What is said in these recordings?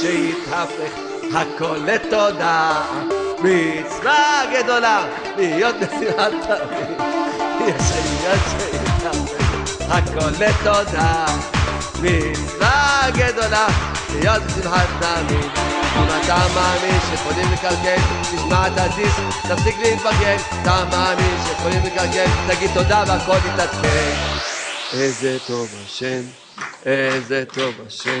שיתהפך, הכל לתודה. מצווה גדולה, להיות בשמחת תמיד. יש דמיון שיתהפך, הכל לתודה. מצווה גדולה, להיות בשמחת תמיד. אם אתה מאמין שיכולים לקלקל, תשמע את הדיסק, תפסיק להתבגן. אתה מאמין שיכולים לקלקל, תגיד תודה והכל יתעדכן. איזה טוב השם, איזה טוב השם,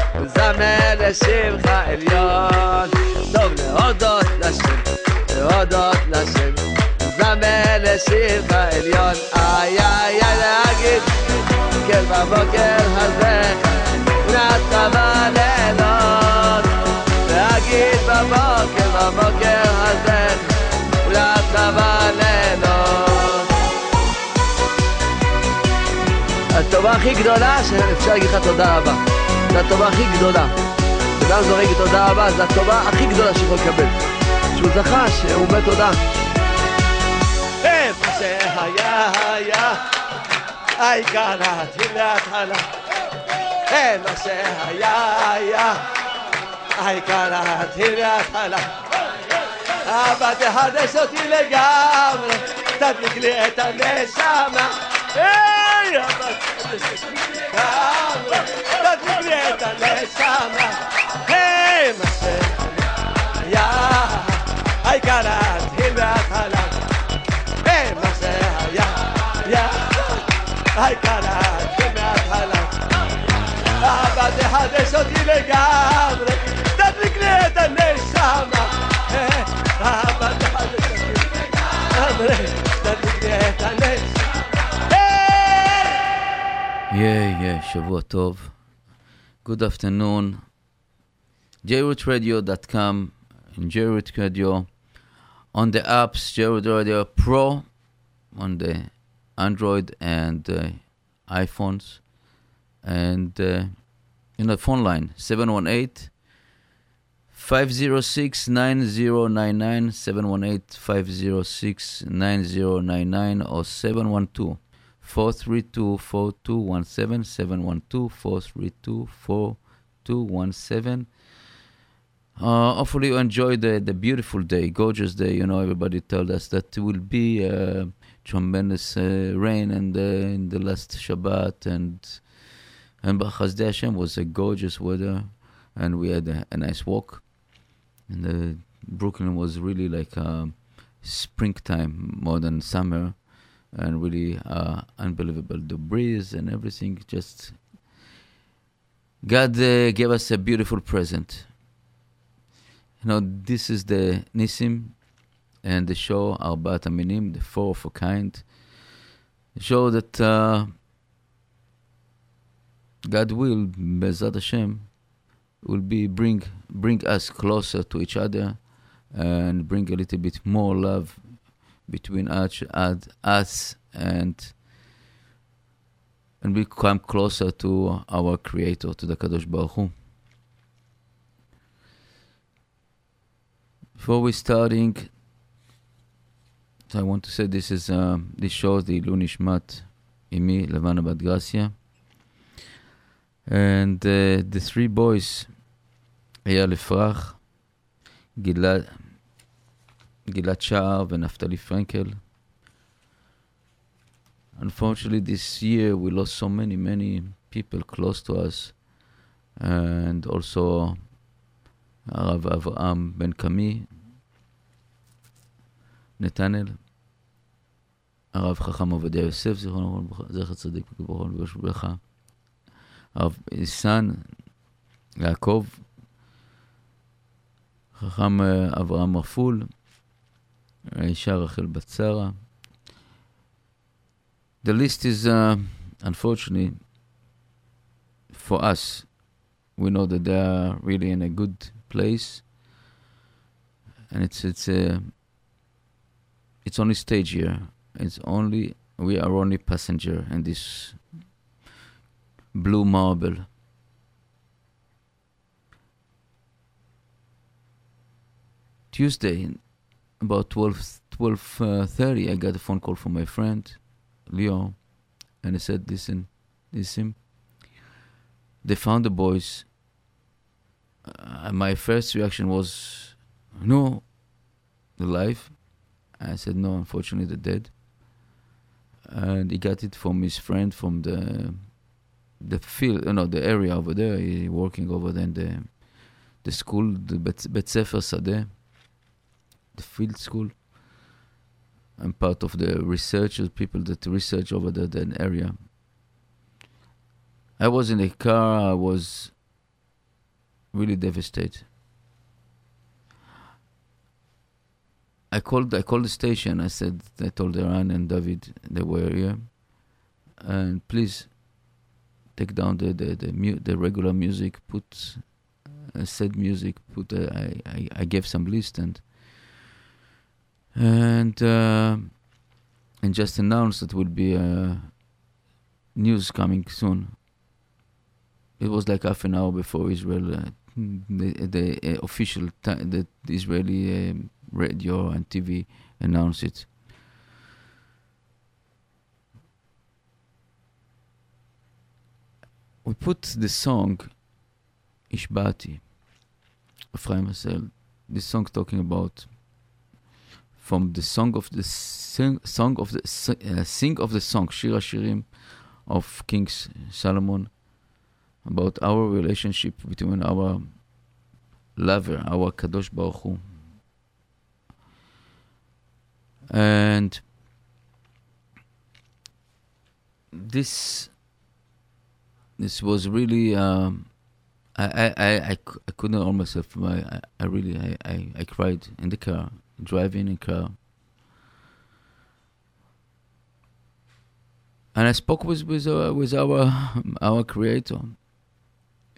זמר לשמך עליון. טוב להודות לשם, להודות לשם. זמר לשמך עליון. איי איי איי להגיד, כן בבוקר הזה, נעשה בלילות. להגיד בבוקר, בבוקר הזה, נעשה בלילות. הטובה הכי גדולה שאפשר להגיד לך תודה רבה. זו הטובה הכי גדולה. אדם זורק תודה רבה, זו הטובה הכי גדולה שיכול לקבל. שהוא זכה, שהוא אומר תודה. איפה שהיה היה, העיקר להתחיל להתחלה. אין מה שהיה היה, העיקר להתחיל להתחלה. אבא תחדש אותי לגמרי, תדליק לי את הנשמה. היי, אבא תחדש אותי לגמרי, kobieta lesiana Hej Masena Ja Aj karat hindra talang Hej Masena Ja Ja Aj karat hindra talang אבא תחדש אותי לגמרי, תדליקי את הנשמה. אבא תחדש אותי לגמרי, תדליקי את הנשמה. ייי, שבוע טוב. Good afternoon. jrootradio.com and jroot radio on the apps jroot radio pro on the android and uh, iphones and uh, in the phone line 718 506 9099 718 506 9099 or 712 432 4217 712 432 4217 uh, hopefully you enjoy the, the beautiful day, gorgeous day. You know, everybody told us that it will be uh, tremendous uh, rain and uh, in the last Shabbat and and B'chasdei Hashem was a gorgeous weather, and we had a, a nice walk. And uh, Brooklyn was really like um, springtime more than summer, and really uh, unbelievable. The breeze and everything just God uh, gave us a beautiful present. You know, this is the Nissim and the show Arbat Aminim, the four of a kind. Show that uh, God will, Bezat Hashem, will be bring bring us closer to each other and bring a little bit more love between us, us and and we come closer to our Creator, to the Kadosh Baruch Hu. Before we starting, so I want to say this is uh, this shows the Ilu Nishmat Imi Levana Bat Gracia. And uh, the three boys, Eyal Efrach, Gilad, Sha'ar, and Naftali Frankel. Unfortunately, this year we lost so many, many people close to us, and also הרב אברהם בן קמי, נתנאל, הרב חכם עובדיה יוסף, זכר צדיק וקבורון לברכה, הרב ניסן, יעקב, חכם אה, אברהם מרפול, האישה רחל בת שרה. The list is, uh, unfortunately, for us, we know that they are really in a good place, and it's it's a it's only stage here. It's only we are only passenger in this blue marble. Tuesday, about 12, 12.30, I got a phone call from my friend, Leo, and he said, listen, listen, they found the boys. Uh, my first reaction was, no, they're alive. I said, no, unfortunately, they're dead. And he got it from his friend from the the field, you know, the area over there. He working over there in the the school, the Bet, Bet Sefer Sadeh, the field school. I'm part of the researchers, people that research over that area. I was in a car. I was really devastated. I called. I called the station. I said. I told Iran and David they were here, and please take down the the the, mu- the regular music. Put uh, sad music. Put. Uh, I, I I gave some list and and uh, and just announced that will be uh, news coming soon. It was like half an hour before Israel, uh, the, the uh, official ti- the Israeli um, radio and TV announced it. We put the song Ishbati, Ephraim Hassel. This song talking about from the song of the sing, song of the uh, sing of the song Shir Shirim of King Solomon about our relationship between our lover, our Kadosh Baruch Hu. And this this was really um, I, I, I, I, couldn't hold myself. I, I really I, I, I cried in the car, driving a car. And I spoke with with, uh, with our our creator.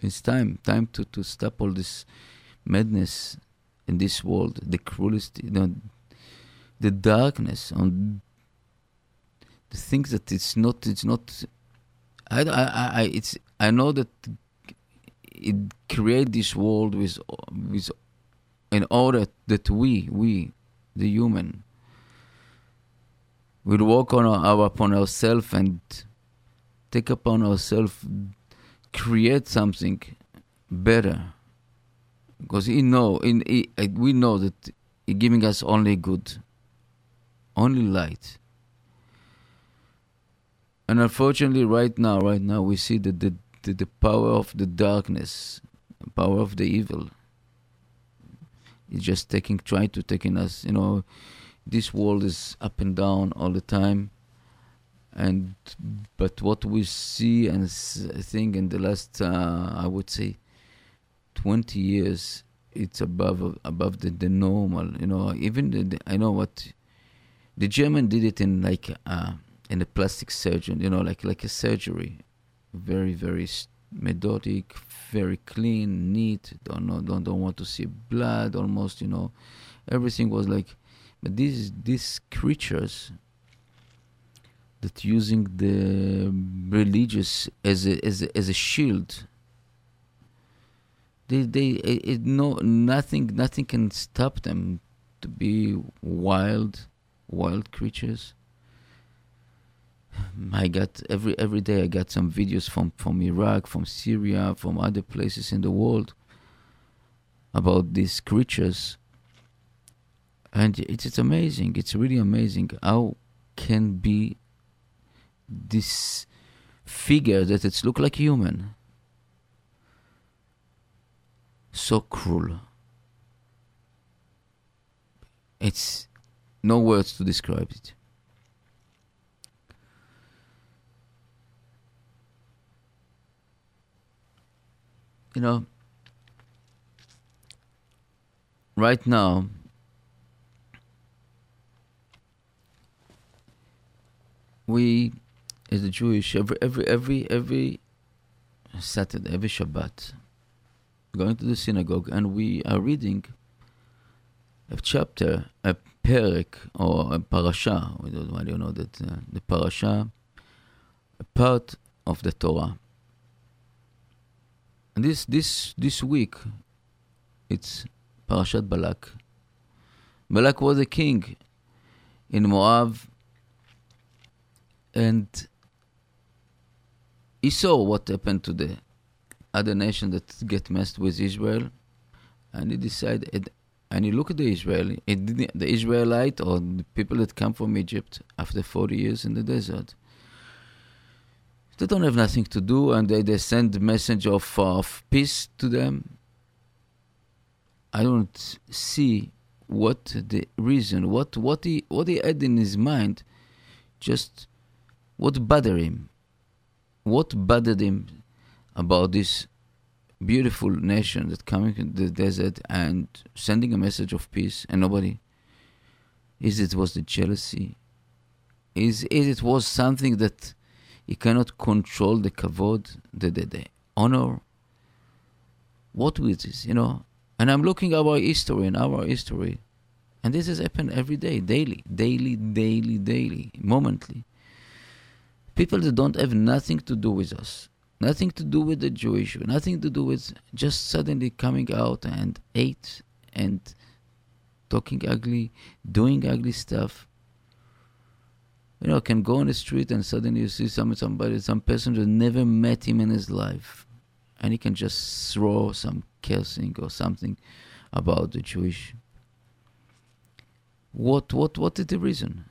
It's time, time to, to stop all this madness in this world, the cruelest, you know, the darkness on the things that it's not, it's not. I, I, I- it's, I know that it create this world with, with, in order that we, we, the human, will work on our, upon ourselves and take upon ourselves create something better. Because he know in he, we know that he giving us only good only light. And unfortunately right now right now we see that the, the, the power of the darkness power of the evil is just taking trying to taking us you know this world is up and down all the time. And but what we see and think in the last uh, I would say 20 years it's above above the, the normal you know even the, the- I know what the German did it in like uh, in a plastic surgeon you know like like a surgery. Very very s- methodic very clean neat don't know don't don't want to see blood almost you know everything was like but these these creatures that using the religious as a as a, as a shield. They they it, it, no nothing nothing can stop them to be wild wild creatures. I got every every day I got some videos from from Iraq, from Syria, from other places in the world about these creatures, and it's it's amazing. It's really amazing how can be this figure that it's look like human so cruel. It's no words to describe it. You know, right now, we, as a Jewish, every every every every Saturday, every Shabbat, going to the synagogue, and we are reading a chapter, a perek or a parasha. I don't know that uh, the parasha, a part of the Torah. And this this this week, it's Parashat Balak. Balak was a king in Moab, and he saw what happened to the other nation that get messed with Israel, and he decided. And he looked at the Israeli, the Israelite or the people that come from Egypt after 40 years in the desert. They don't have nothing to do, and they, they send message of, of peace to them. I don't see what the reason, what what he what he had in his mind, just what bothered him, what bothered him about this beautiful nation that coming in the desert and sending a message of peace and nobody. Is it was the jealousy? Is is it was something that he cannot control the kavod, the, the, the honor? What with this, you know? And I'm looking at our history and our history. And this has happened every day, daily, daily, daily, daily, momently. People that don't have nothing to do with us, nothing to do with the Jewish, nothing to do with just suddenly coming out and hate and talking ugly, doing ugly stuff. You know, can go on the street and suddenly you see some somebody, some person who never met him in his life, and he can just throw some cursing or something about the Jewish. What what what is the reason?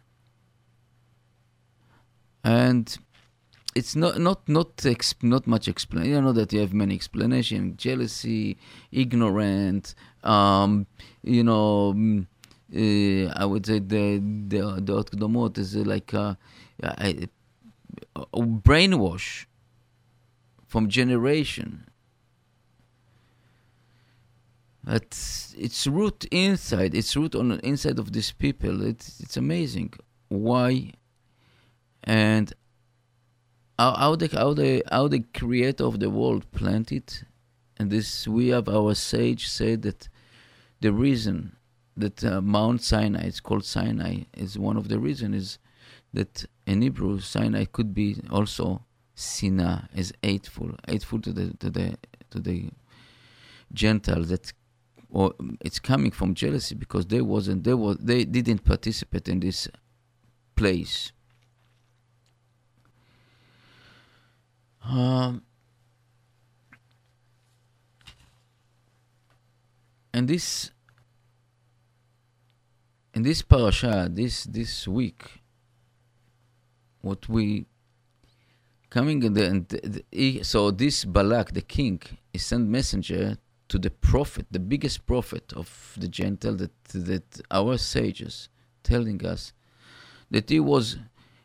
And it's not not not exp- not much explanation. You know that you have many explanations: jealousy, ignorant. Um, you know, mm, Uh, I would say the the the Okdomot is like a, a, a brainwash from generation. But its root inside, its root on the inside of these people. It's it's amazing why and how, how the how the how the creator of the world planted and this we have our sage said that the reason that uh, Mount Sinai is called Sinai is one of the reasons is that in Hebrew Sinai could be also Sina is hateful, hateful to the to the to the Gentiles that or it's coming from jealousy because they wasn't they was they didn't participate in this place. Um, and this in this parasha this this week what we coming in the, and the, the, so this Balak the king he sent messenger to the prophet the biggest prophet of the Gentile that that our sages telling us that he was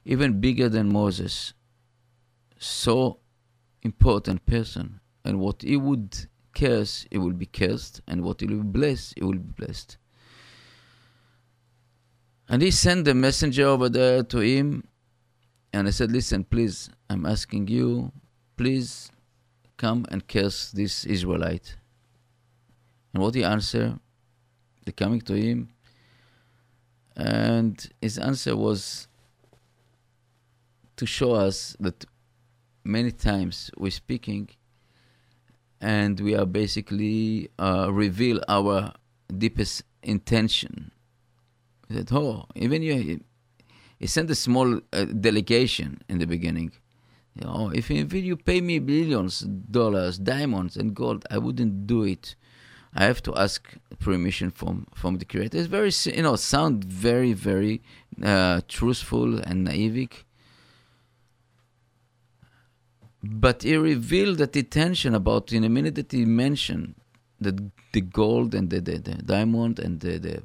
even bigger than Moses. So important person. And what he would curse he will be cursed. And what he will bless he will be blessed and he sent the messenger over there to him and I said listen please I'm asking you please come and curse this Israelite and what he answered they coming to him and his answer was to show us that many times we're speaking and we are basically uh, reveal our deepest intention. He said, "Oh, even you." He sent a small uh, delegation in the beginning. You know, if, if you pay me billions dollars, diamonds and gold, I wouldn't do it. I have to ask permission from from the creator. It's very, you know, sound very, very uh, truthful and naive. But he revealed that intention about in a minute that he mentioned that the gold and the, the, the diamond and the, the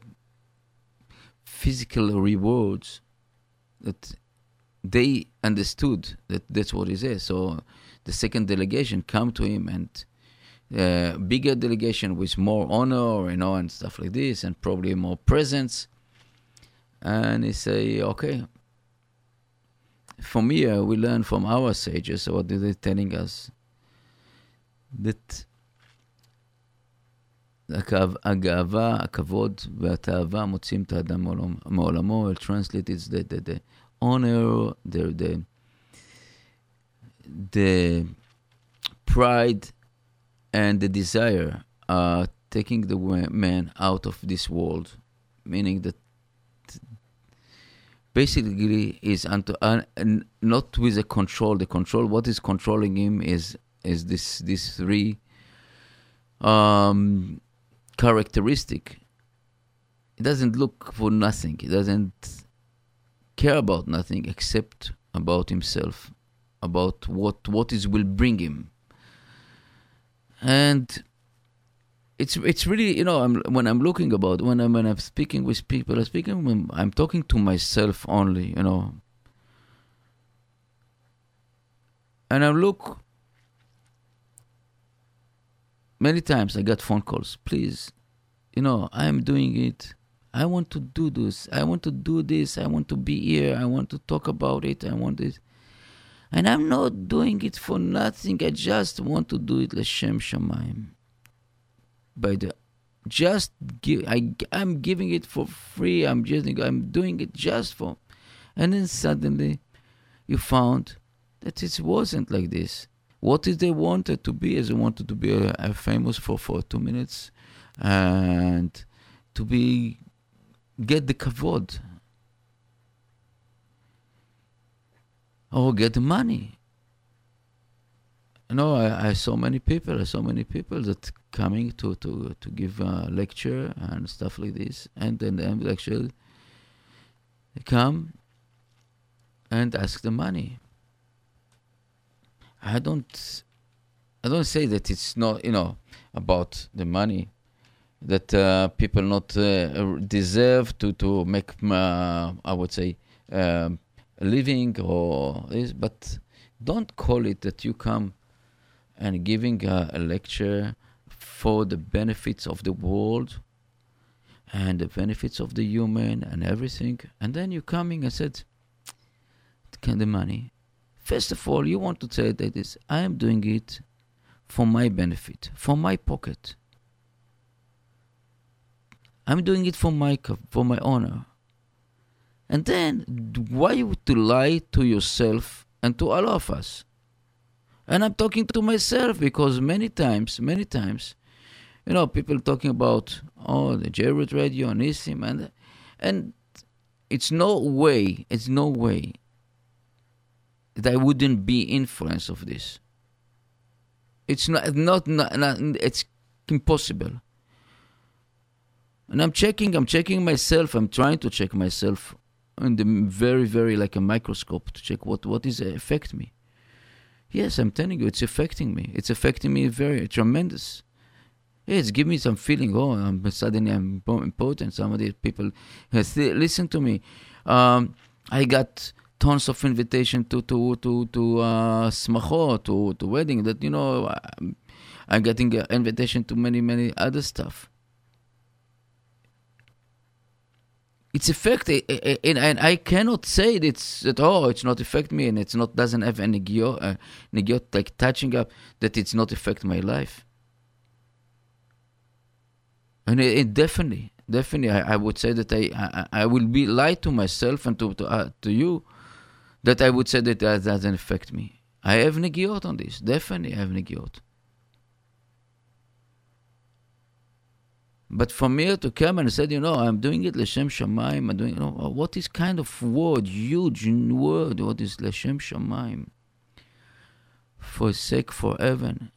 physical rewards that they understood that that's what is. So the second delegation come to him and uh, bigger delegation with more honor, you know, and stuff like this, and probably more presence. And he say, okay. From here, we learn from our sages what they're they telling us that הגאווה, הכבוד והתאווה מוציאים את האדם מעולמו, I'll translate it, the, the, the honor, the, the, the pride and the desire are taking the man out of this world, meaning that basically is unto, uh, not with a control. The control, what is controlling him is is this these three um, characteristic. He doesn't look for nothing. He doesn't care about nothing except about himself, about what what is will bring him. And it's it's really you know I'm, when I'm looking about when I'm when I'm speaking with people, I'm speaking when I'm talking to myself only, you know. And I look many times I got phone calls. Please, you know, I am doing it. I want to do this. I want to do this. I want to be here. I want to talk about it. I want this. And I'm not doing it for nothing. I just want to do it L'Shem Shamayim. By the just give I I'm giving it for free. I'm just I'm doing it just for and then suddenly you found that it wasn't like this. What did they wanted to be? Is they wanted to be a, a famous for, for two minutes and to be get the kavod or get the money. You know, I, I saw many people. I saw many people that coming to to to give a lecture and stuff like this, and then the lecture they come and ask the money. I don't, I don't say that it's not, you know, about the money that uh, people not uh, deserve to to make, uh, I would say, um, a living or this, but don't call it that you come and giving a, a lecture for the benefits of the world and the benefits of the human and everything, and then you coming and said, "Can the money?" First of all, you want to say that this I am doing it for my benefit, for my pocket. I'm doing it for my for my honor. And then why to lie to yourself and to all of us? And I'm talking to myself because many times, many times, you know, people talking about oh the JRoot radio and Nissim and and it's no way, it's no way I wouldn't be influenced of this. It's not, not, not, not it's impossible. And I'm checking, I'm checking myself, I'm trying to check myself in the very, very like a microscope to check what, what is affect me. Yes, I'm telling you, it's affecting me. It's affecting me very tremendous. It's giving me some feeling. Oh, I'm suddenly I'm important. Some of these people listen to me. Um, I got tons of invitation to to to to uh, smachot, to to wedding. That you know, I'm, getting invitation to many many other stuff. It's affecting, and, and I cannot say that it's that oh, it's not affect me, and it's not doesn't have any negio, uh, negio like touching up that it's not affect my life. And it, it definitely, definitely, I, I, would say that I, I, I will be lie to myself and to to, uh, to you that I would say that that doesn't affect me. I have negiot on this. Definitely I have negiot. But for me to come and say, you know, I'm doing it L'Shem Shamayim, I'm doing, you know, what is kind of word, huge word, what is L'Shem Shamayim? For sake for heaven,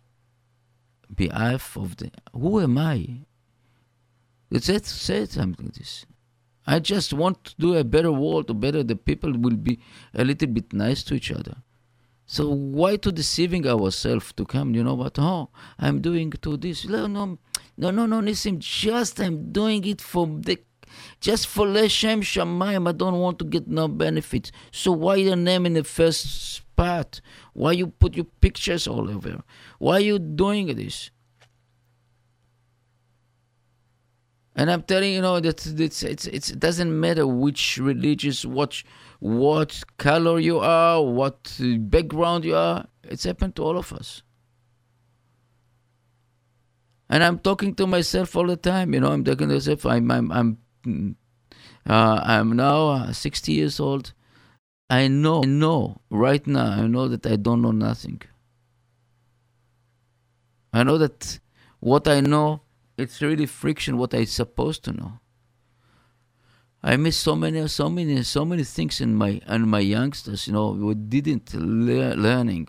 behalf of the, who am I? Let's say, say something like this. I just want to do a better world, a better the people will be a little bit nice to each other. So why to deceiving ourselves to come, you know what, oh, I'm doing to this. No, no, no, no, no, listen, just I'm doing it for the just for Leshem Shamayim, I don't want to get no benefits. So why the name in the first spot? Why you put your pictures all over? Why you doing this? And I'm telling you, know that it's, it's, it's, it doesn't matter which religious, what what color you are, what background you are. It's happened to all of us. And I'm talking to myself all the time. You know, I'm talking to myself. I'm I'm I'm uh, I'm now uh, 60 years old. I know, I know right now. I know that I don't know nothing. I know that what I know, it's really friction. What I'm supposed to know. I miss so many, so many, so many things in my and my youngsters. You know, we didn't le- learning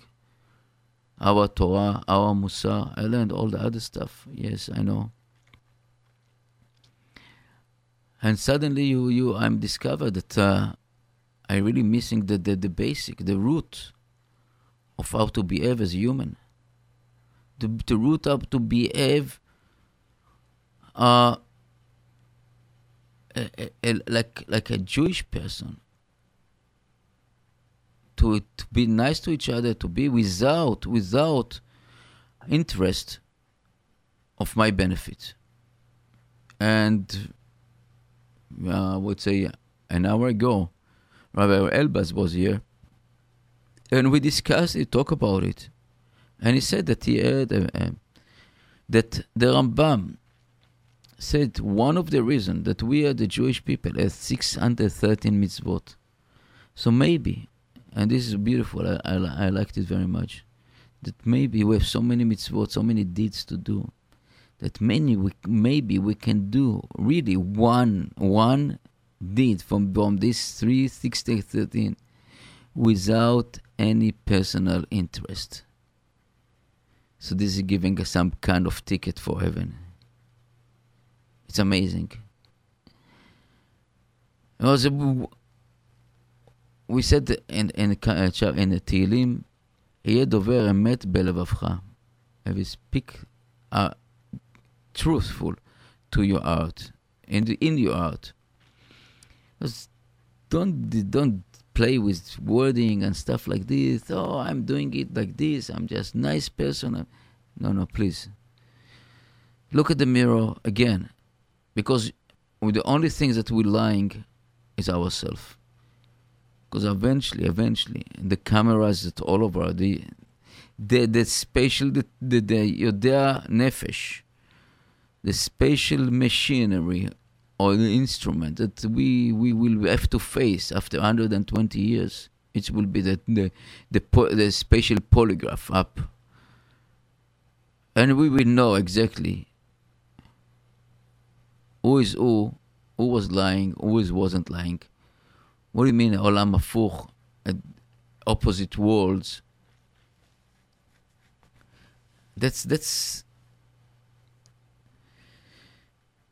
our Torah, our Musa. I learned all the other stuff. Yes, I know. And suddenly, you, you, I'm discovered that uh, I really missing the, the the basic, the root of how to behave as a human. The the root of to behave. Uh, a, a, like like a Jewish person to, to be nice to each other, to be without without interest of my benefit. And uh, I would say an hour ago, Rabbi Elbaz was here, and we discussed it, talk about it, and he said that he had uh, uh, that the Rambam said one of the reasons that we are the Jewish people has 613 mitzvot. So maybe and this is beautiful. I, I, I liked it very much. That maybe we have so many mitzvot, so many deeds to do, that many we, maybe we can do really one one deed from from this three sixty thirteen without any personal interest. So this is giving us some kind of ticket for heaven. It's amazing. It was a, we said in, in, in the Tehillim, יהיה דובר אמת בלבבך. If you speak uh, truthful to your heart, in, the, in your heart. Just don't, don't play with wording and stuff like this. Oh, I'm doing it like this. I'm just nice person. No, no, please. Look at the mirror again. because the only thing that we're lying is ourselves. Because eventually, eventually, the cameras that all over the the the special the the, the Yodea nefesh, the spatial machinery or the instrument that we we will have to face after 120 years. It will be the the the, the spatial polygraph up, and we will know exactly who is who, who was lying, who is wasn't lying. What do you mean, Olam Afuch, opposite worlds? That's that's.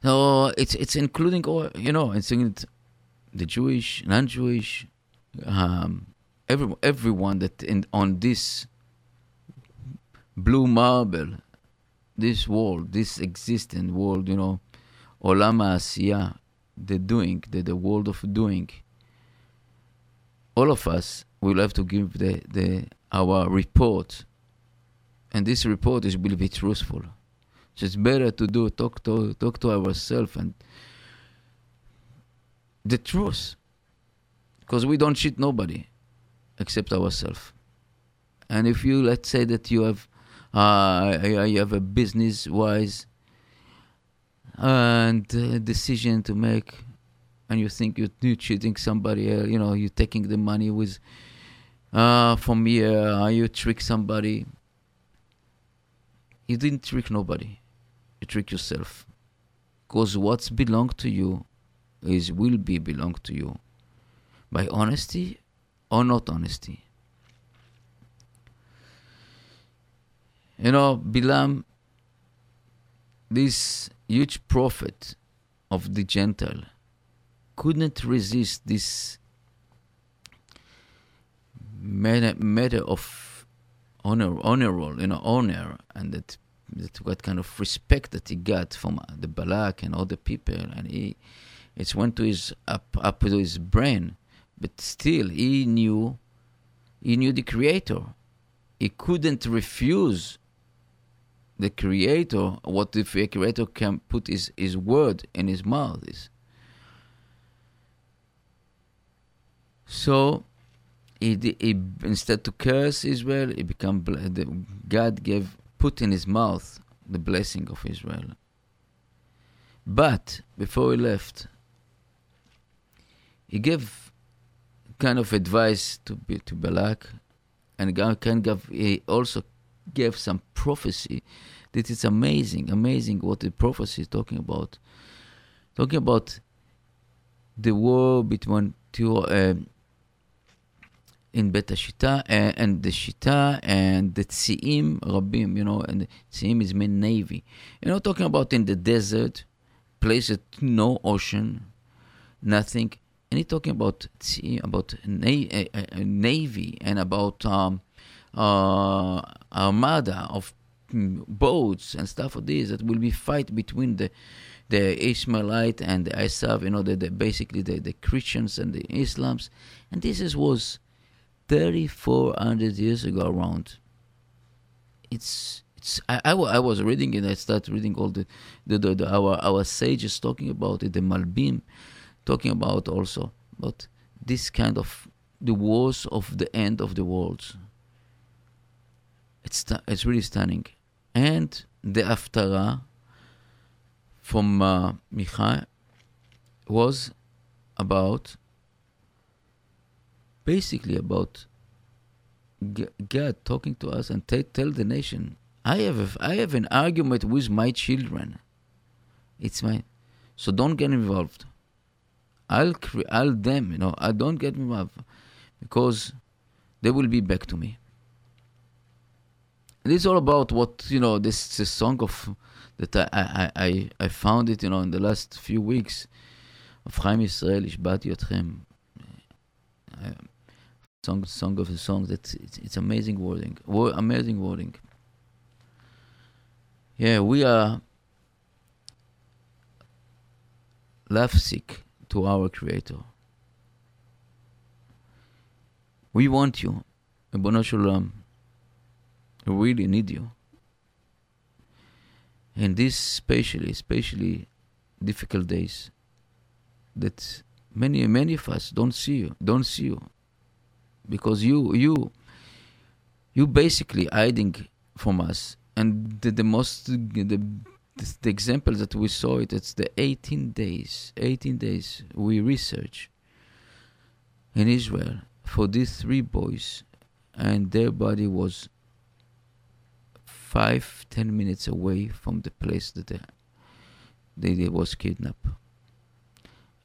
So it's it's including all you know, it's including the Jewish, non-Jewish, um, every, everyone that in, on this blue marble, this world, this existent world, you know, olam asiya, the doing, the, the world of doing all of us will have to give the, the our report, and this report is will be truthful. So it's better to do talk to talk to ourselves and the truth, because we don't cheat nobody except ourselves. And if you let's say that you have uh, you have a business wise and decision to make and you think you're, cheating somebody else, you know, you're taking the money with uh, from here, uh, you trick somebody. You didn't trick nobody. You trick yourself. Because what's belong to you is will be belong to you by honesty or not honesty. You know, Bilam, this huge prophet of the Gentile, couldn't resist this matter, of honor, honorable, you know, honor, and that, that what kind of respect that he got from the Balak and other people, and he It went to his up up to his brain, but still he knew he knew the creator. He couldn't refuse the creator what if a creator can put his, his word in his mouth is so he, he instead to curse Israel, he become God gave put in his mouth the blessing of Israel. But before he left, he gave kind of advice to to Balak, and God can give. He also gave some prophecy that is amazing, amazing what the prophecy is talking about. Talking about the war between two. Uh, in Bet Shita and, the Shita and the Tziim Rabim, you know, and Tziim is mean navy. You know, talking about in the desert, places no ocean, nothing. And he's talking about Tziim, about na- uh, uh, navy and about um, uh, armada of mm, boats and stuff of this that will be fight between the the Ishmaelite and the Esav, you know, the, the basically the, the Christians and the Islams. And this is, was 3,400 years ago around. It's it's I, I, I, was reading it. I started reading all the, the, the, the, our our sages talking about it. The Malbim talking about also but this kind of the wars of the end of the world. It's it's really stunning, and the Haftarah from uh, Micha was about basically about God talking to us and t- tell the nation, I have a, I have an argument with my children. It's my so don't get involved. I'll cre- I'll them, you know, I don't get involved because they will be back to me. And it's all about what you know. This, this song of that I, I I I found it, you know, in the last few weeks of Chaim Israel, השבעתי אתכם song song of the songs. It's it's, it's amazing wording, amazing wording. Yeah, we are lovesick to our Creator. We want you, Ribono Shel Olam. We really need you. And these especially, especially difficult days, that many many of us don't see you, don't see you. Because you you you basically hiding from us. And the, the most the, the, the example that we saw it it's the 18 days 18 days we research in israel for these three boys. And their body was five ten minutes away from the place that they, they, was kidnapped.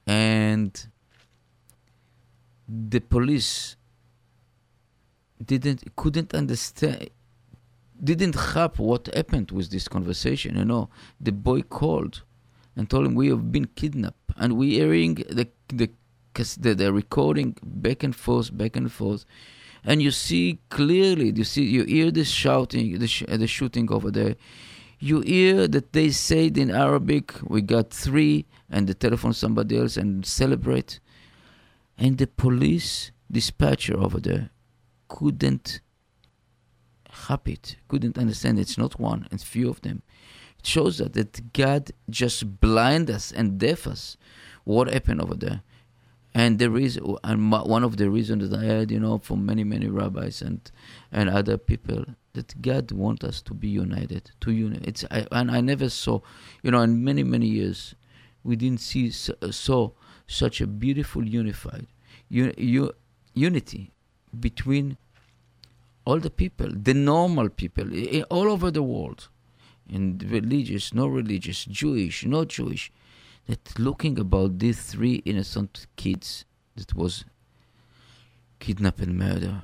And the police didn't couldn't understand didn't have what happened with this conversation you know. The boy called and told him we have been kidnapped. And we hearing the the the, the recording back and forth back and forth and you see clearly you see you hear this shouting the, sh- the shooting over there you hear that they said in arabic we got three and they telephone somebody else and celebrate and the police dispatcher over there couldn't have it, couldn't understand it's not one, it's few of them. It shows that, that God just blind us and deaf us what happened over there. And there is, and one of the reasons that I heard, you know, from many, many rabbis and and other people, that God wants us to be united, to unite. It's I, and I never saw, you know, in many many years, we didn't see saw such a beautiful unified, un, un, unity between all the people, the normal people, all over the world, in religious, no religious, Jewish, not Jewish, that looking about these three innocent kids that was kidnapped and murdered.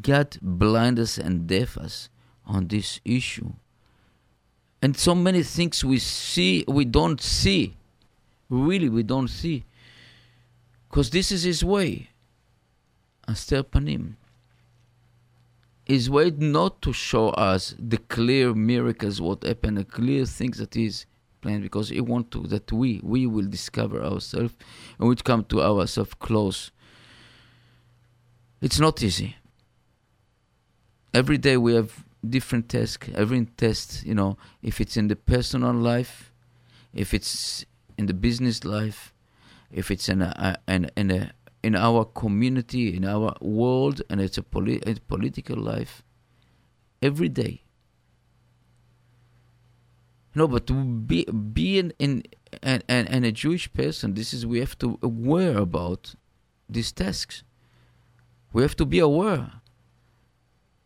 God blind us and deaf us on this issue. And so many things we see, we don't see. Really, we don't see. Because this is His way. Aster Panim. His way not to show us the clear miracles, what happened, the clear things that is plan because He wants to that we we will discover ourselves and we come to ourselves close. It's not easy. Every day we have different tasks. Every test, you know, if it's in the personal life, if it's in the business life, if it's in a, in, in a in our community, in our world, and it's a, poli- a political life, every day. No, but be being in and, and, and a Jewish person, this is we have to aware about these tasks. We have to be aware.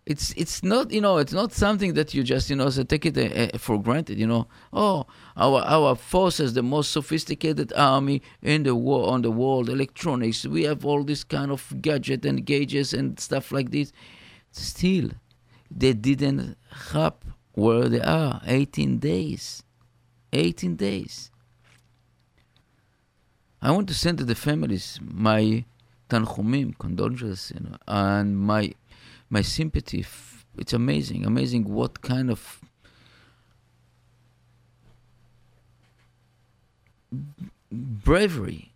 It's it's not you know it's not something that you just you know so take it uh, uh, for granted you know. Oh our our force is the most sophisticated army in the war on the world electronics we have all this kind of gadget and gauges and stuff like this. Still they didn't hop where they are 18 days 18 days i want to send to the families my tanchumim condolences you know and my my sympathy. It's amazing, amazing what kind of bravery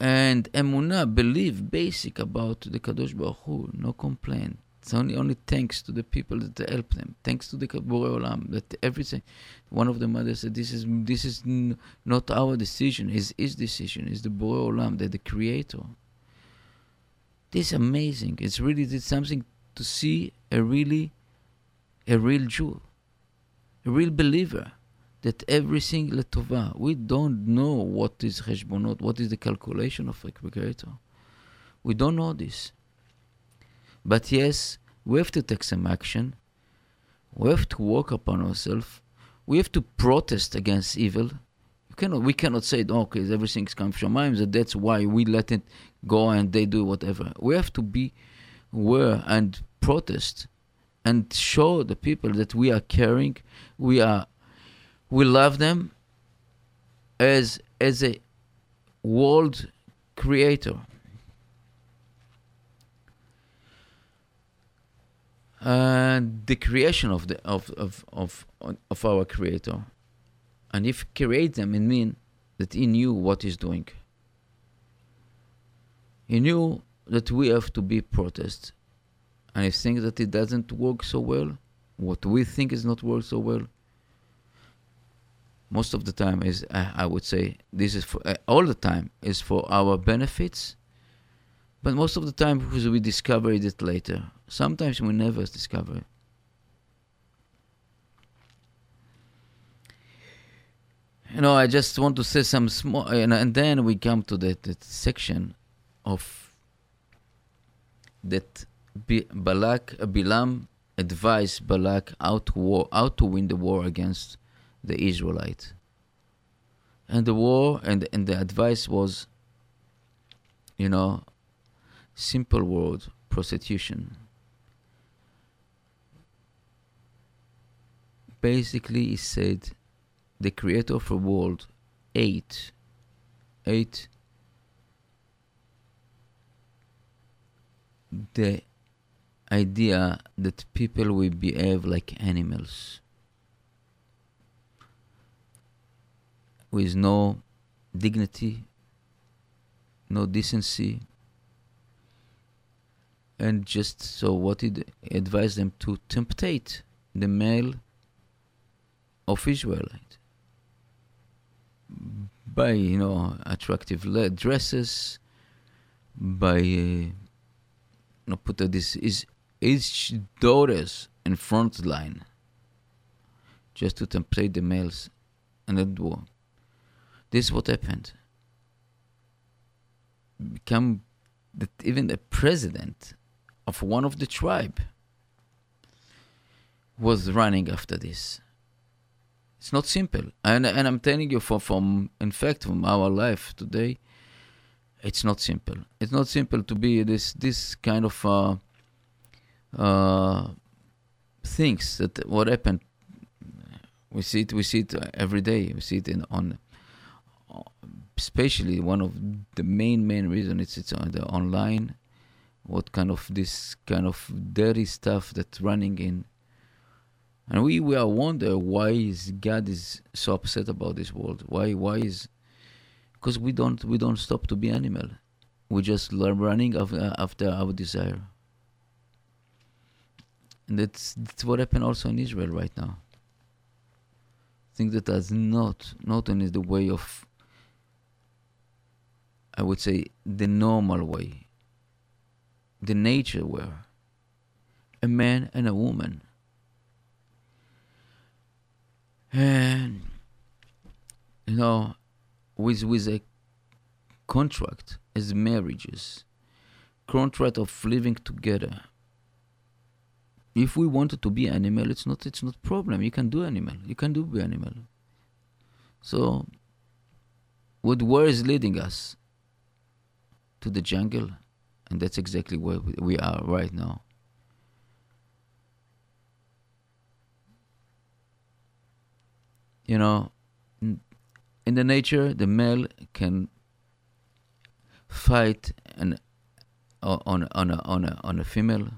and emunah, belief, basic about the Kadosh Baruch Hu, no complaint. It's only only thanks to the people that help them. Thanks to the Borei Olam that everything. One of the mothers said, "This is this is n- not our decision. It's his decision. It's the Borei Olam, the, the Creator." This is amazing. It's really it's something to see a really a real Jew, a real believer, that everything letova. We don't know what is cheshbonot, what is the calculation of a creator. We don't know this. But yes, we have to take some action. We have to work upon ourselves. We have to protest against evil. You cannot, we cannot say, oh, okay, everything's come from Shamayim, that that's why we let it go and they do whatever. We have to be aware and protest and show the people that we are caring, we are, we love them as as a world creator. And the creation of the of of of of our creator, and if create them, it means that he knew what he's doing. He knew that we have to be protest and I think that it doesn't work so well, what we think is not work so well, most of the time is uh, I would say this is for uh, all the time is for our benefits, but most of the time because we discover it later. Sometimes we never discover. You know, I just want to say some small, and, and then we come to that, that section of that Balak, Bilam advised Balak how to war, how to win the war against the Israelites. And the war and and the advice was, you know, simple word, prostitution. Basically, he said, the creator of the world ate, ate the idea that people will behave like animals with no dignity, no decency, and just so what he advised them to temptate the male of Israelite by you know attractive dresses, by uh, you know, put this is his daughters in front line just to template the males and that war. This is what happened. Become that even the president of one of the tribe was running after this. It's not simple, and and I'm telling you from from in fact from our life today, it's not simple. It's not simple to be this this kind of uh, uh, things that what happened. We see it. We see it every day. We see it in on, especially one of the main main reason it's it's on the online. What kind of this kind of dirty stuff that's running in And we, are wonder why is God is so upset about this world. Why why is because we don't we don't stop to be animal. We just learn running after, uh, after our desire. And that's, that's what happened also in Israel right now. I think that that's not not only the way of I would say the normal way, the nature where a man and a woman and you know with with a contract as marriages contract of living together if we wanted to be animal it's not it's not problem. You can do animal. You can do be animal. So what where is leading us to the jungle and that's exactly where we are right now you know, in the nature, the male can fight an, on on a, on a on a female.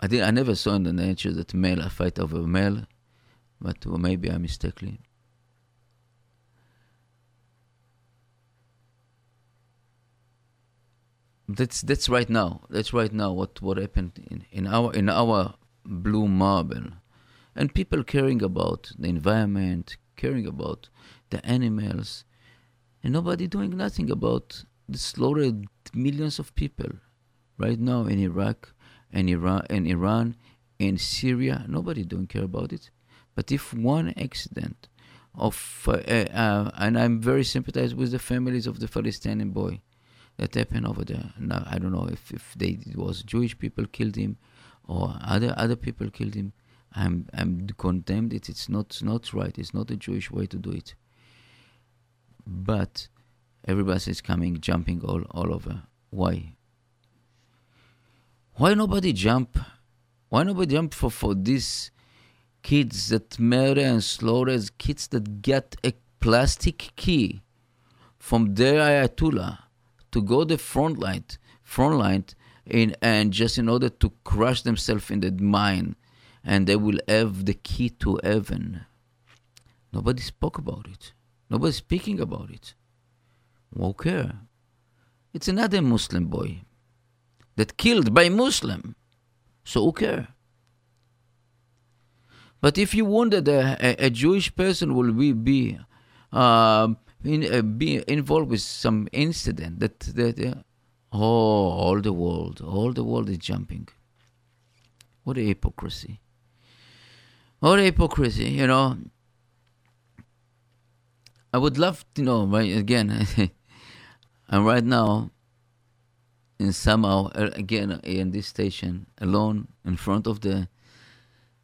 I did. I never saw in the nature that male fight over male, but maybe I mistakenly. That's that's right now. That's right now. What what happened in, in our in our blue marble. And people caring about the environment, caring about the animals, and nobody doing nothing about the slaughtered millions of people right now in Iraq and Iran and Iran in Syria. Nobody don't care about it. But if one accident of uh, uh, and I'm very sympathized with the families of the Palestinian boy that happened over there. Now I don't know if if they it was Jewish people killed him or other other people killed him. I'm I'm condemned it. It's not not right. It's not a Jewish way to do it. But everybody is coming, jumping all all over. Why? Why nobody jump? Why nobody jump for for these kids that murder and slaughter kids that get a plastic key from their Ayatollah to go the front line, front line in, and just in order to crush themselves in the mine, and they will have the key to heaven. Nobody spoke about it. Nobody speaking about it. Who care? It's another Muslim boy that killed by Muslim. So who care? But if you wonder that a, a Jewish person will be, be, uh, in, uh, be involved with some incident that, that uh, Oh, all the world, all the world is jumping. What a hypocrisy. What a hypocrisy, you know. I would love to know, right? Again, I'm right now in somehow, uh, again, in this station, alone in front of the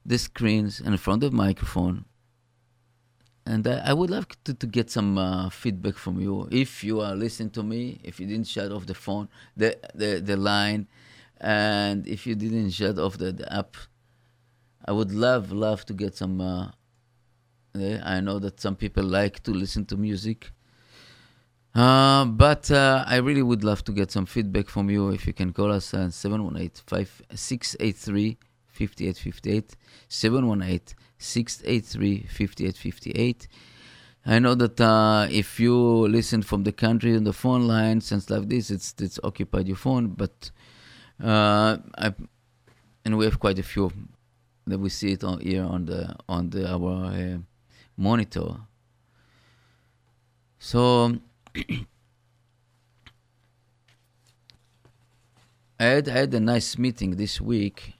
the screens, and in front of the microphone, and I, I would love to, to get some uh, feedback from you. If you are listening to me, if you didn't shut off the phone, the, the, the line, and if you didn't shut off the, the app, I would love, love to get some. Uh, yeah, I know that some people like to listen to music. Uh, but uh, I really would love to get some feedback from you. If you can call us at 718 683 5858. 718 683 5858. I know that uh, if you listen from the country on the phone and stuff like this, it's it's occupied your phone. But uh, I, and we have quite a few that we see it on here on the on the our uh, monitor. So I had I had a nice meeting this week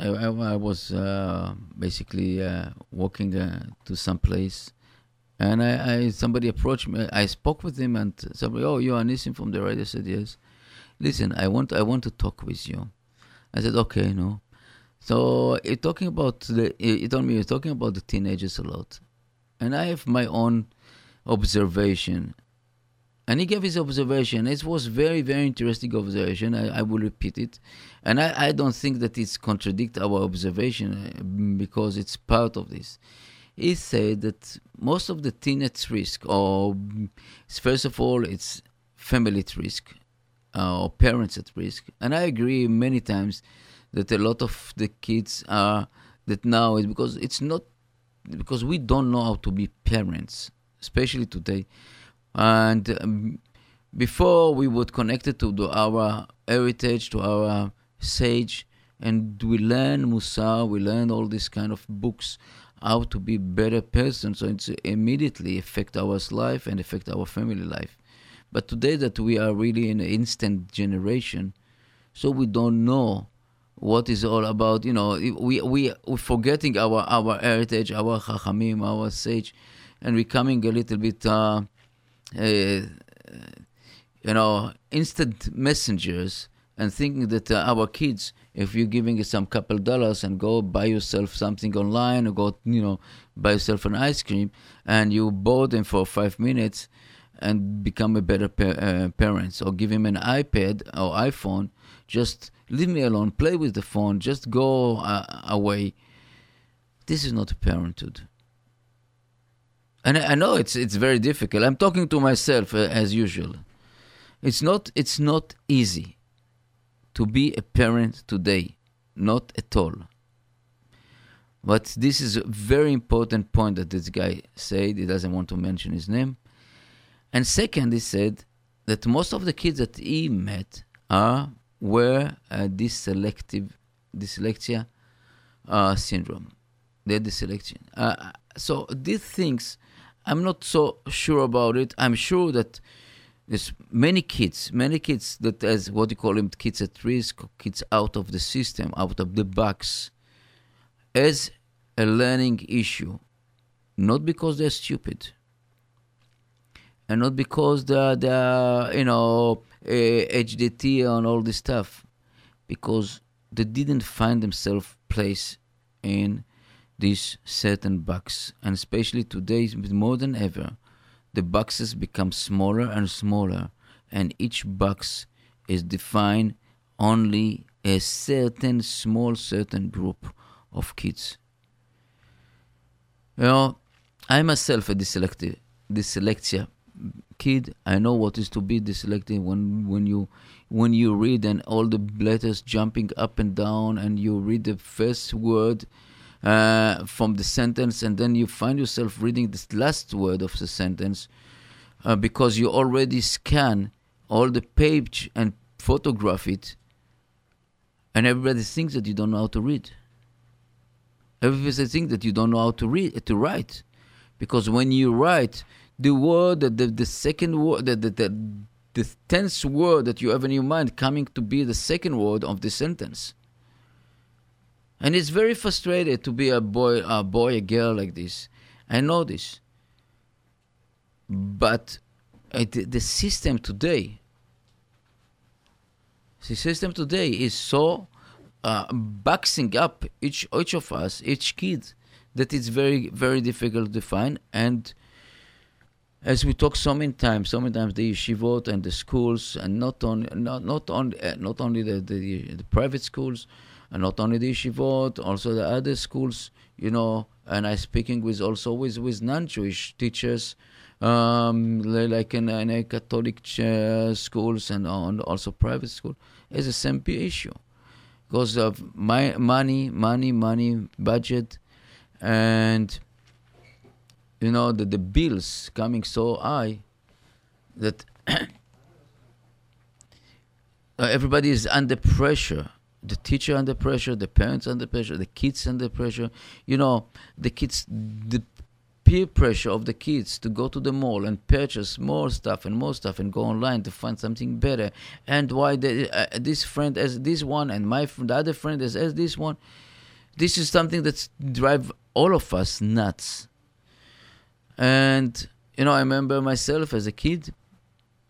I, I, I was uh, basically uh, walking uh, to some place, and I, I, somebody approached me. I spoke with him, and somebody, oh, you are Nissim from the radio. I said yes. Listen, I want I want to talk with you. I said okay, no. So you're talking about the. You told me you're talking about the teenagers a lot, and I have my own observation and he gave his observation. It was very, very interesting observation. I, I will repeat it, and I, I don't think that it's contradict our observation uh, because it's part of this. He said that most of the teenage risk, or first of all, it's family at risk, uh, or parents at risk, and I agree many times that a lot of the kids are that now is because it's not because we don't know how to be parents, especially today. And um, before we would connect it to the, our heritage, to our sage, and we learn Musar, we learn all these kind of books, how to be better person. So it's immediately affect our life and affect our family life. But today that we are really in an instant generation, so we don't know what is all about. You know, we we we're forgetting our our heritage, our chachamim, our sage, and becoming a little bit, uh, you know, instant messengers, and thinking that uh, our kids, if you're giving some couple dollars and go buy yourself something online or go, you know, buy yourself an ice cream, and you bought them for five minutes. And become a better pa- uh, parents, or give him an iPad or iPhone, just leave me alone, play with the phone, just go uh, away. This is not parenthood. And I, I know it's it's very difficult. I'm talking to myself uh, as usual. It's not it's not easy to be a parent today, not at all. But this is a very important point that this guy said. He doesn't want to mention his name. And second, he said that most of the kids that he met are were uh, this selective dyslexia uh, syndrome. They're dyslexia. Uh, so these things, I'm not so sure about it. I'm sure that there's many kids, many kids that as what you call them, kids at risk, kids out of the system, out of the box, as a learning issue, not because they're stupid, and not because they're, they're you know uh, HDT and all this stuff. Because they didn't find themselves place in these certain box and especially today more than ever the boxes become smaller and smaller and each box is defined only a certain small certain group of kids. You know i myself a dyslexia dyslexia kid, I know what is to be dyslexic when when you when you read and all the letters jumping up and down and you read the first word uh, from the sentence and then you find yourself reading the last word of the sentence uh, because you already scan all the page and photograph it and everybody thinks that you don't know how to read everybody thinks that you don't know how to read to write because when you write the word, the, the second word, the, the, the, the tenth word that you have in your mind coming to be the second word of the sentence. And it's very frustrated to be a boy, a boy, a girl like this. I know this. But the, the system today, the system today is so uh, boxing up each each of us, each kid, that it's very very difficult to find and as we talk so many times, so many times the yeshivot and the schools, and not only not not only uh, not only the, the, the private schools, and not only the yeshivot, also the other schools, you know. And I speaking with also with with non-Jewish teachers, um, like in, in a Catholic uh, schools and also private school, is a same issue, because of my money, money, money, budget, and you know, the, the bills coming so high that everybody is under pressure. The teacher under pressure, the parents under pressure, the kids under pressure. You know, the kids, the peer pressure of the kids to go to the mall and purchase more stuff and more stuff and go online to find something better. And why the, uh, this friend has this one and my friend, the other friend has, has this one. This is something that's drive all of us nuts and you know, I remember myself as a kid,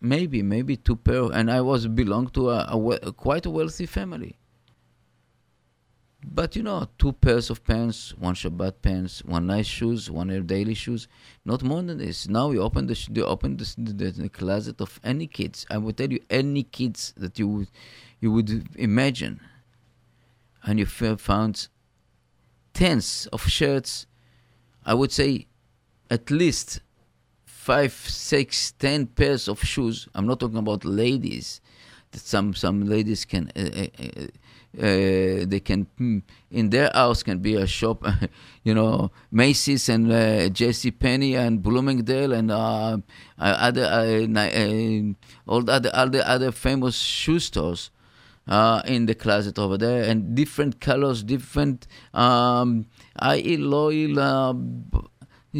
maybe maybe two pair, and I was belong to a, a, a quite a wealthy family. But you know, two pairs of pants, one Shabbat pants, one nice shoes, one daily shoes, not more than this. Now you open the you open the, the, the, closet of any kids. I will tell you any kids that you would you would imagine, and you found tens of shirts. I would say at least five, six, ten pairs of shoes. I'm not talking about ladies. That some some ladies can uh, uh, uh, uh, they can mm, in their house can be a shop, you know, Macy's and uh, J.C. Penney and Bloomingdale and uh, uh, other uh, uh, all the other other other famous shoe stores. Uh, in the closet over there, and different colors, different um, high loyal,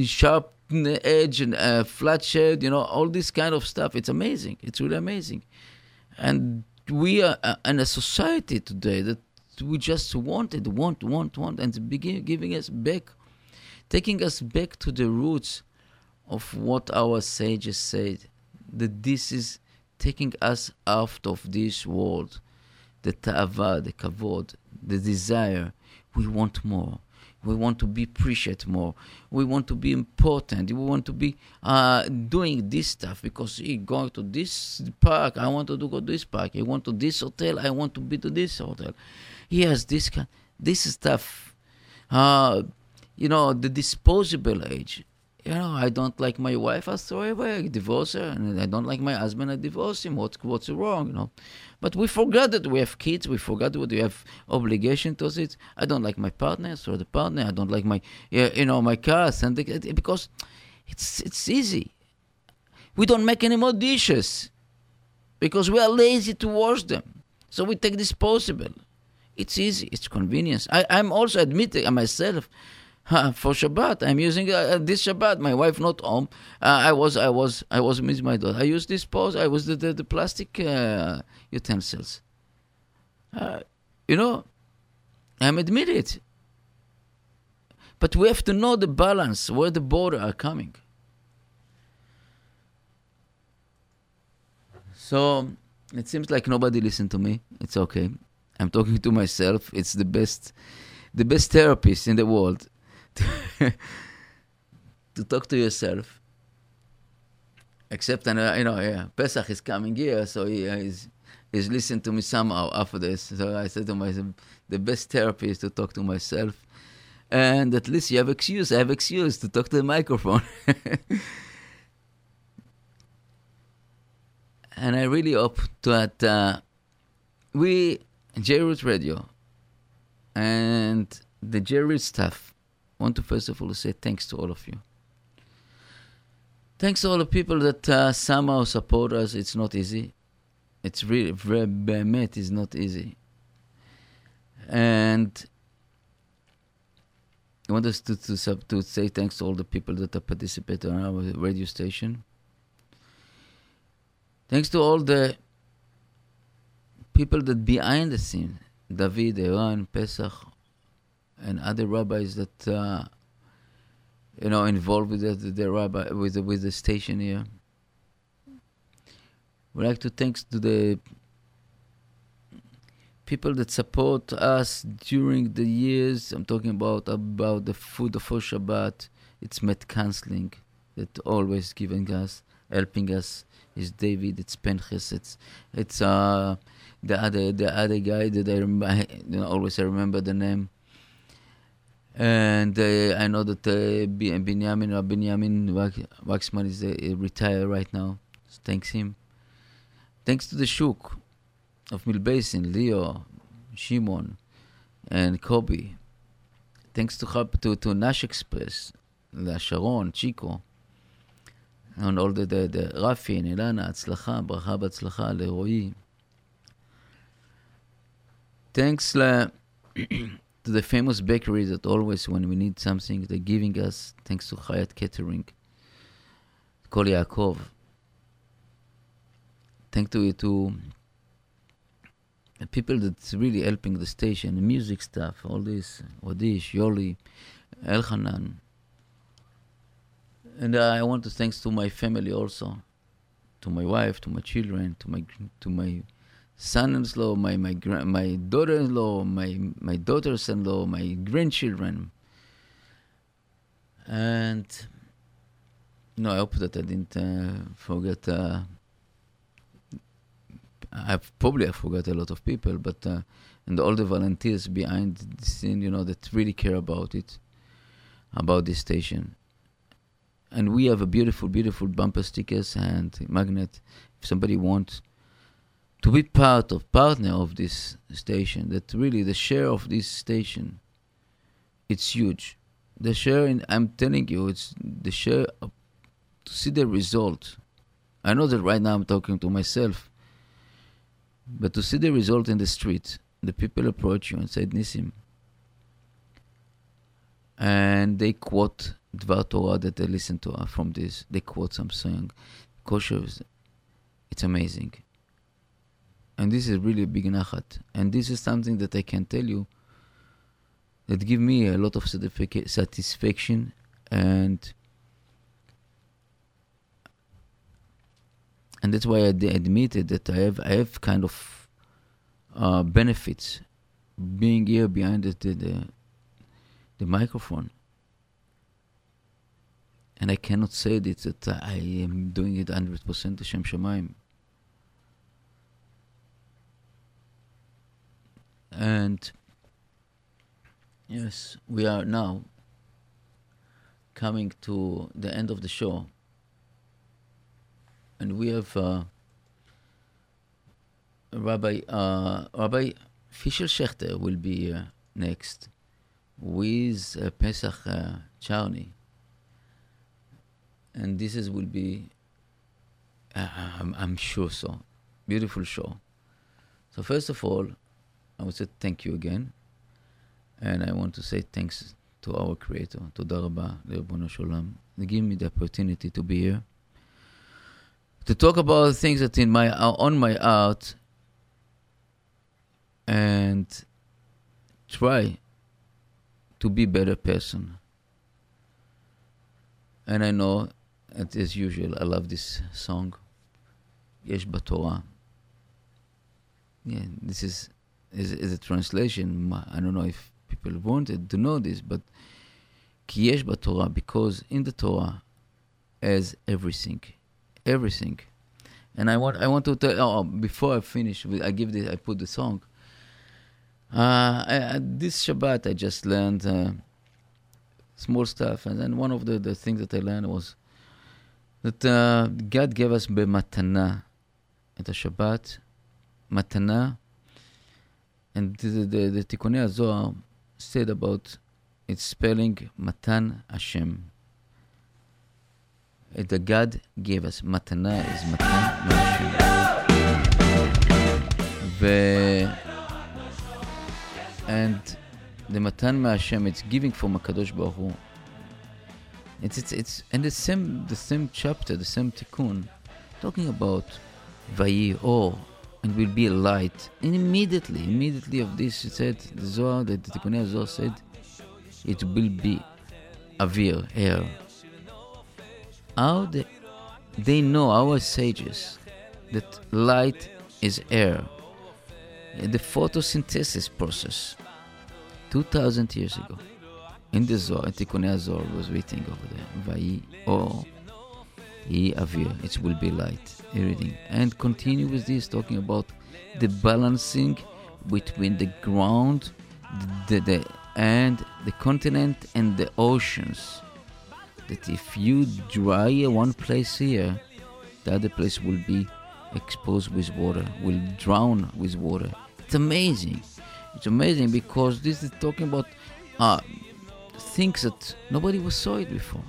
sharp edge and flat shade, you know, all this kind of stuff. It's amazing. It's really amazing. And we are uh, in a society today that we just wanted, want, want, want, and begin giving us back, taking us back to the roots of what our sages said, that this is taking us out of this world, the ta'ava, the kavod, the desire. We want more. We want to be appreciated more. We want to be important. We want to be uh, doing this stuff because he going to this park. I want to go to this park. He want to this hotel. I want to be to this hotel. He has this kind, this stuff. Uh, you know, the disposable age. You know, I don't like my wife. I throw her away. Divorce her, and I don't like my husband. I divorce him. What's what's wrong? You know, but we forgot that we have kids. We forgot that we have obligation to it. I don't like my partner. So the partner. I don't like my you know my cars, and the, because it's it's easy. We don't make any more dishes because we are lazy to wash them. So we take disposable. It's easy. It's convenience. I, I'm also admitting uh, myself uh, for Shabbat. I'm using uh, this Shabbat. My wife not home. Uh, I was I was I was with my daughter. I used this pose. I was the the, the plastic uh, utensils. Uh, you know, I'm admit it. But we have to know the balance where the border are coming. So it seems like nobody listened to me. It's okay. I'm talking to myself. It's the best, the best therapist in the world to talk to yourself. Except, and uh, you know, yeah, Pesach is coming here, so he uh, is is listening to me somehow after this. So I said to myself, the best therapy is to talk to myself, and at least you have excuse. I have excuse to talk to the microphone. and I really hope that uh, we, J-Root Radio, and the J-Root staff want to first of all say thanks to all of you. Thanks to all the people that uh, somehow support us. It's not easy. It's really very באמת is not easy. And I want us to, to, sub- to say thanks to all the people that are participating on our radio station. Thanks to all the people that behind the scene, David, Iran, Pesach, and other rabbis that uh, you know involved with the, the rabbi with the, with the station here. We'd like to thanks to the people that support us during the years. I'm talking about about the food for Shabbat. It's Met Council that always giving us, helping us. Is David? It's Penches. It's it's uh the other the other guy that I remember. You know, always I remember the name. And uh, I know that uh, Benjamin, uh, Benjamin Waxman is retired right now. So thanks him. Thanks to the Shuk of Mill Basin, Leo, Shimon, and Kobe. Thanks to to, to Nash Express, La Sharon, Chico, and all the, the, the Rafi and Ilana, הצלחה, ברכה בהצלחה לרועי. Thanks La. to the famous bakery that always, when we need something, they're giving us, thanks to Hayat Catering, Kol Yaakov. Thanks to you to the people that's really helping the station, the music stuff, all this, Wadish, Yoli, Elchanan. And I want to thanks to my family also, to my wife, to my children, to my to my son-in-law, my my my daughter-in-law, my my daughters-in-law, my grandchildren. And know, I hope that I didn't uh, forget. Uh, I've probably I forgot a lot of people, but uh, and all the volunteers behind the scene, you know, that really care about it, about this station. And we have a beautiful, beautiful bumper stickers and magnet. If somebody wants to be part of partner of this station. That really the share of this station, it's huge. The share, in, I'm telling you, it's the share of, to see the result. I know that right now I'm talking to myself, but to see the result in the street, the people approach you and say, nisim and they quote Dvar Torah that they listen to uh, from this. They quote some song. Kosher, it's amazing. And this is really a big nachat. And this is something that I can tell you that give me a lot of satisfaction and and that's why I admitted that I have I have kind of uh, benefits being here behind the, the the microphone. And I cannot say that, that I am doing it 100% to Shem Shemaim. And yes, we are now coming to the end of the show. And we have uh, Rabbi uh, Rabbi Fisher Schechter will be uh, next with uh, Pesach uh, Charney. And this is will be, uh, I'm, I'm sure so, beautiful show. So first of all, I would say thank you again. And I want to say thanks to our Creator, to Daraba, Le'Ribono Sholem. They give me the opportunity to be here, to talk about things that in my uh, on my heart, and try to be better person. And I know, as usual, I love this song. Yesh Batorah. Yeah, this is, is is a translation. I don't know if people wanted to know this, but Ki Yesh Batorah, because in the Torah, as everything, everything. And I want I want to tell. Oh, before I finish, I give this. I put the song. Uh, I, this Shabbat, I just learned uh, small stuff, and then one of the, the things that I learned was that uh, God gave us bematana at the Shabbat, matana, and the, the, the Tikkunei Zohar said about its spelling Matan Hashem. Uh, the God gave us matana is Matan Hashem. and the matan ma'ashem, it's giving Hakadosh Baruch Hu. It's it's it's and the same the same chapter, the same tikkun, talking about vayi or and will be a light. And immediately, immediately of this, it said the Zohar, the, Tikkunei Zohar said, it will be avir, air. How they, they know our sages that light is air the photosynthesis process 2000 years ago in the Zohar, Tikkunei Zohar was written over there. Vayi or Yi Avir, it will be light. Reading and continue with this, talking about the balancing between the ground, the, the and the continent and the oceans. That if you dry one place here, the other place will be exposed with water, will drown with water. It's amazing. It's amazing because this is talking about uh, things that nobody was saw it before.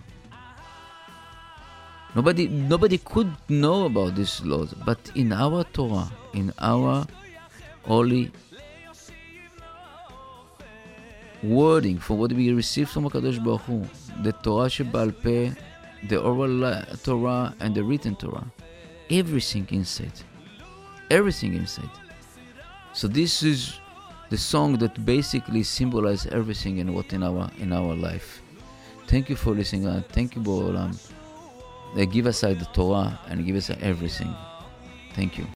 Nobody, nobody could know about these laws, but in our Torah, in our holy wording for what we received from Hakadosh Baruch Hu, the Torah Shebal Peh, the oral Torah, and the written Torah, everything inside, everything inside. So this is the song that basically symbolizes everything in what in our in our life. Thank you for listening. Thank you, Bolam. They give us the Torah and give us everything. Thank you.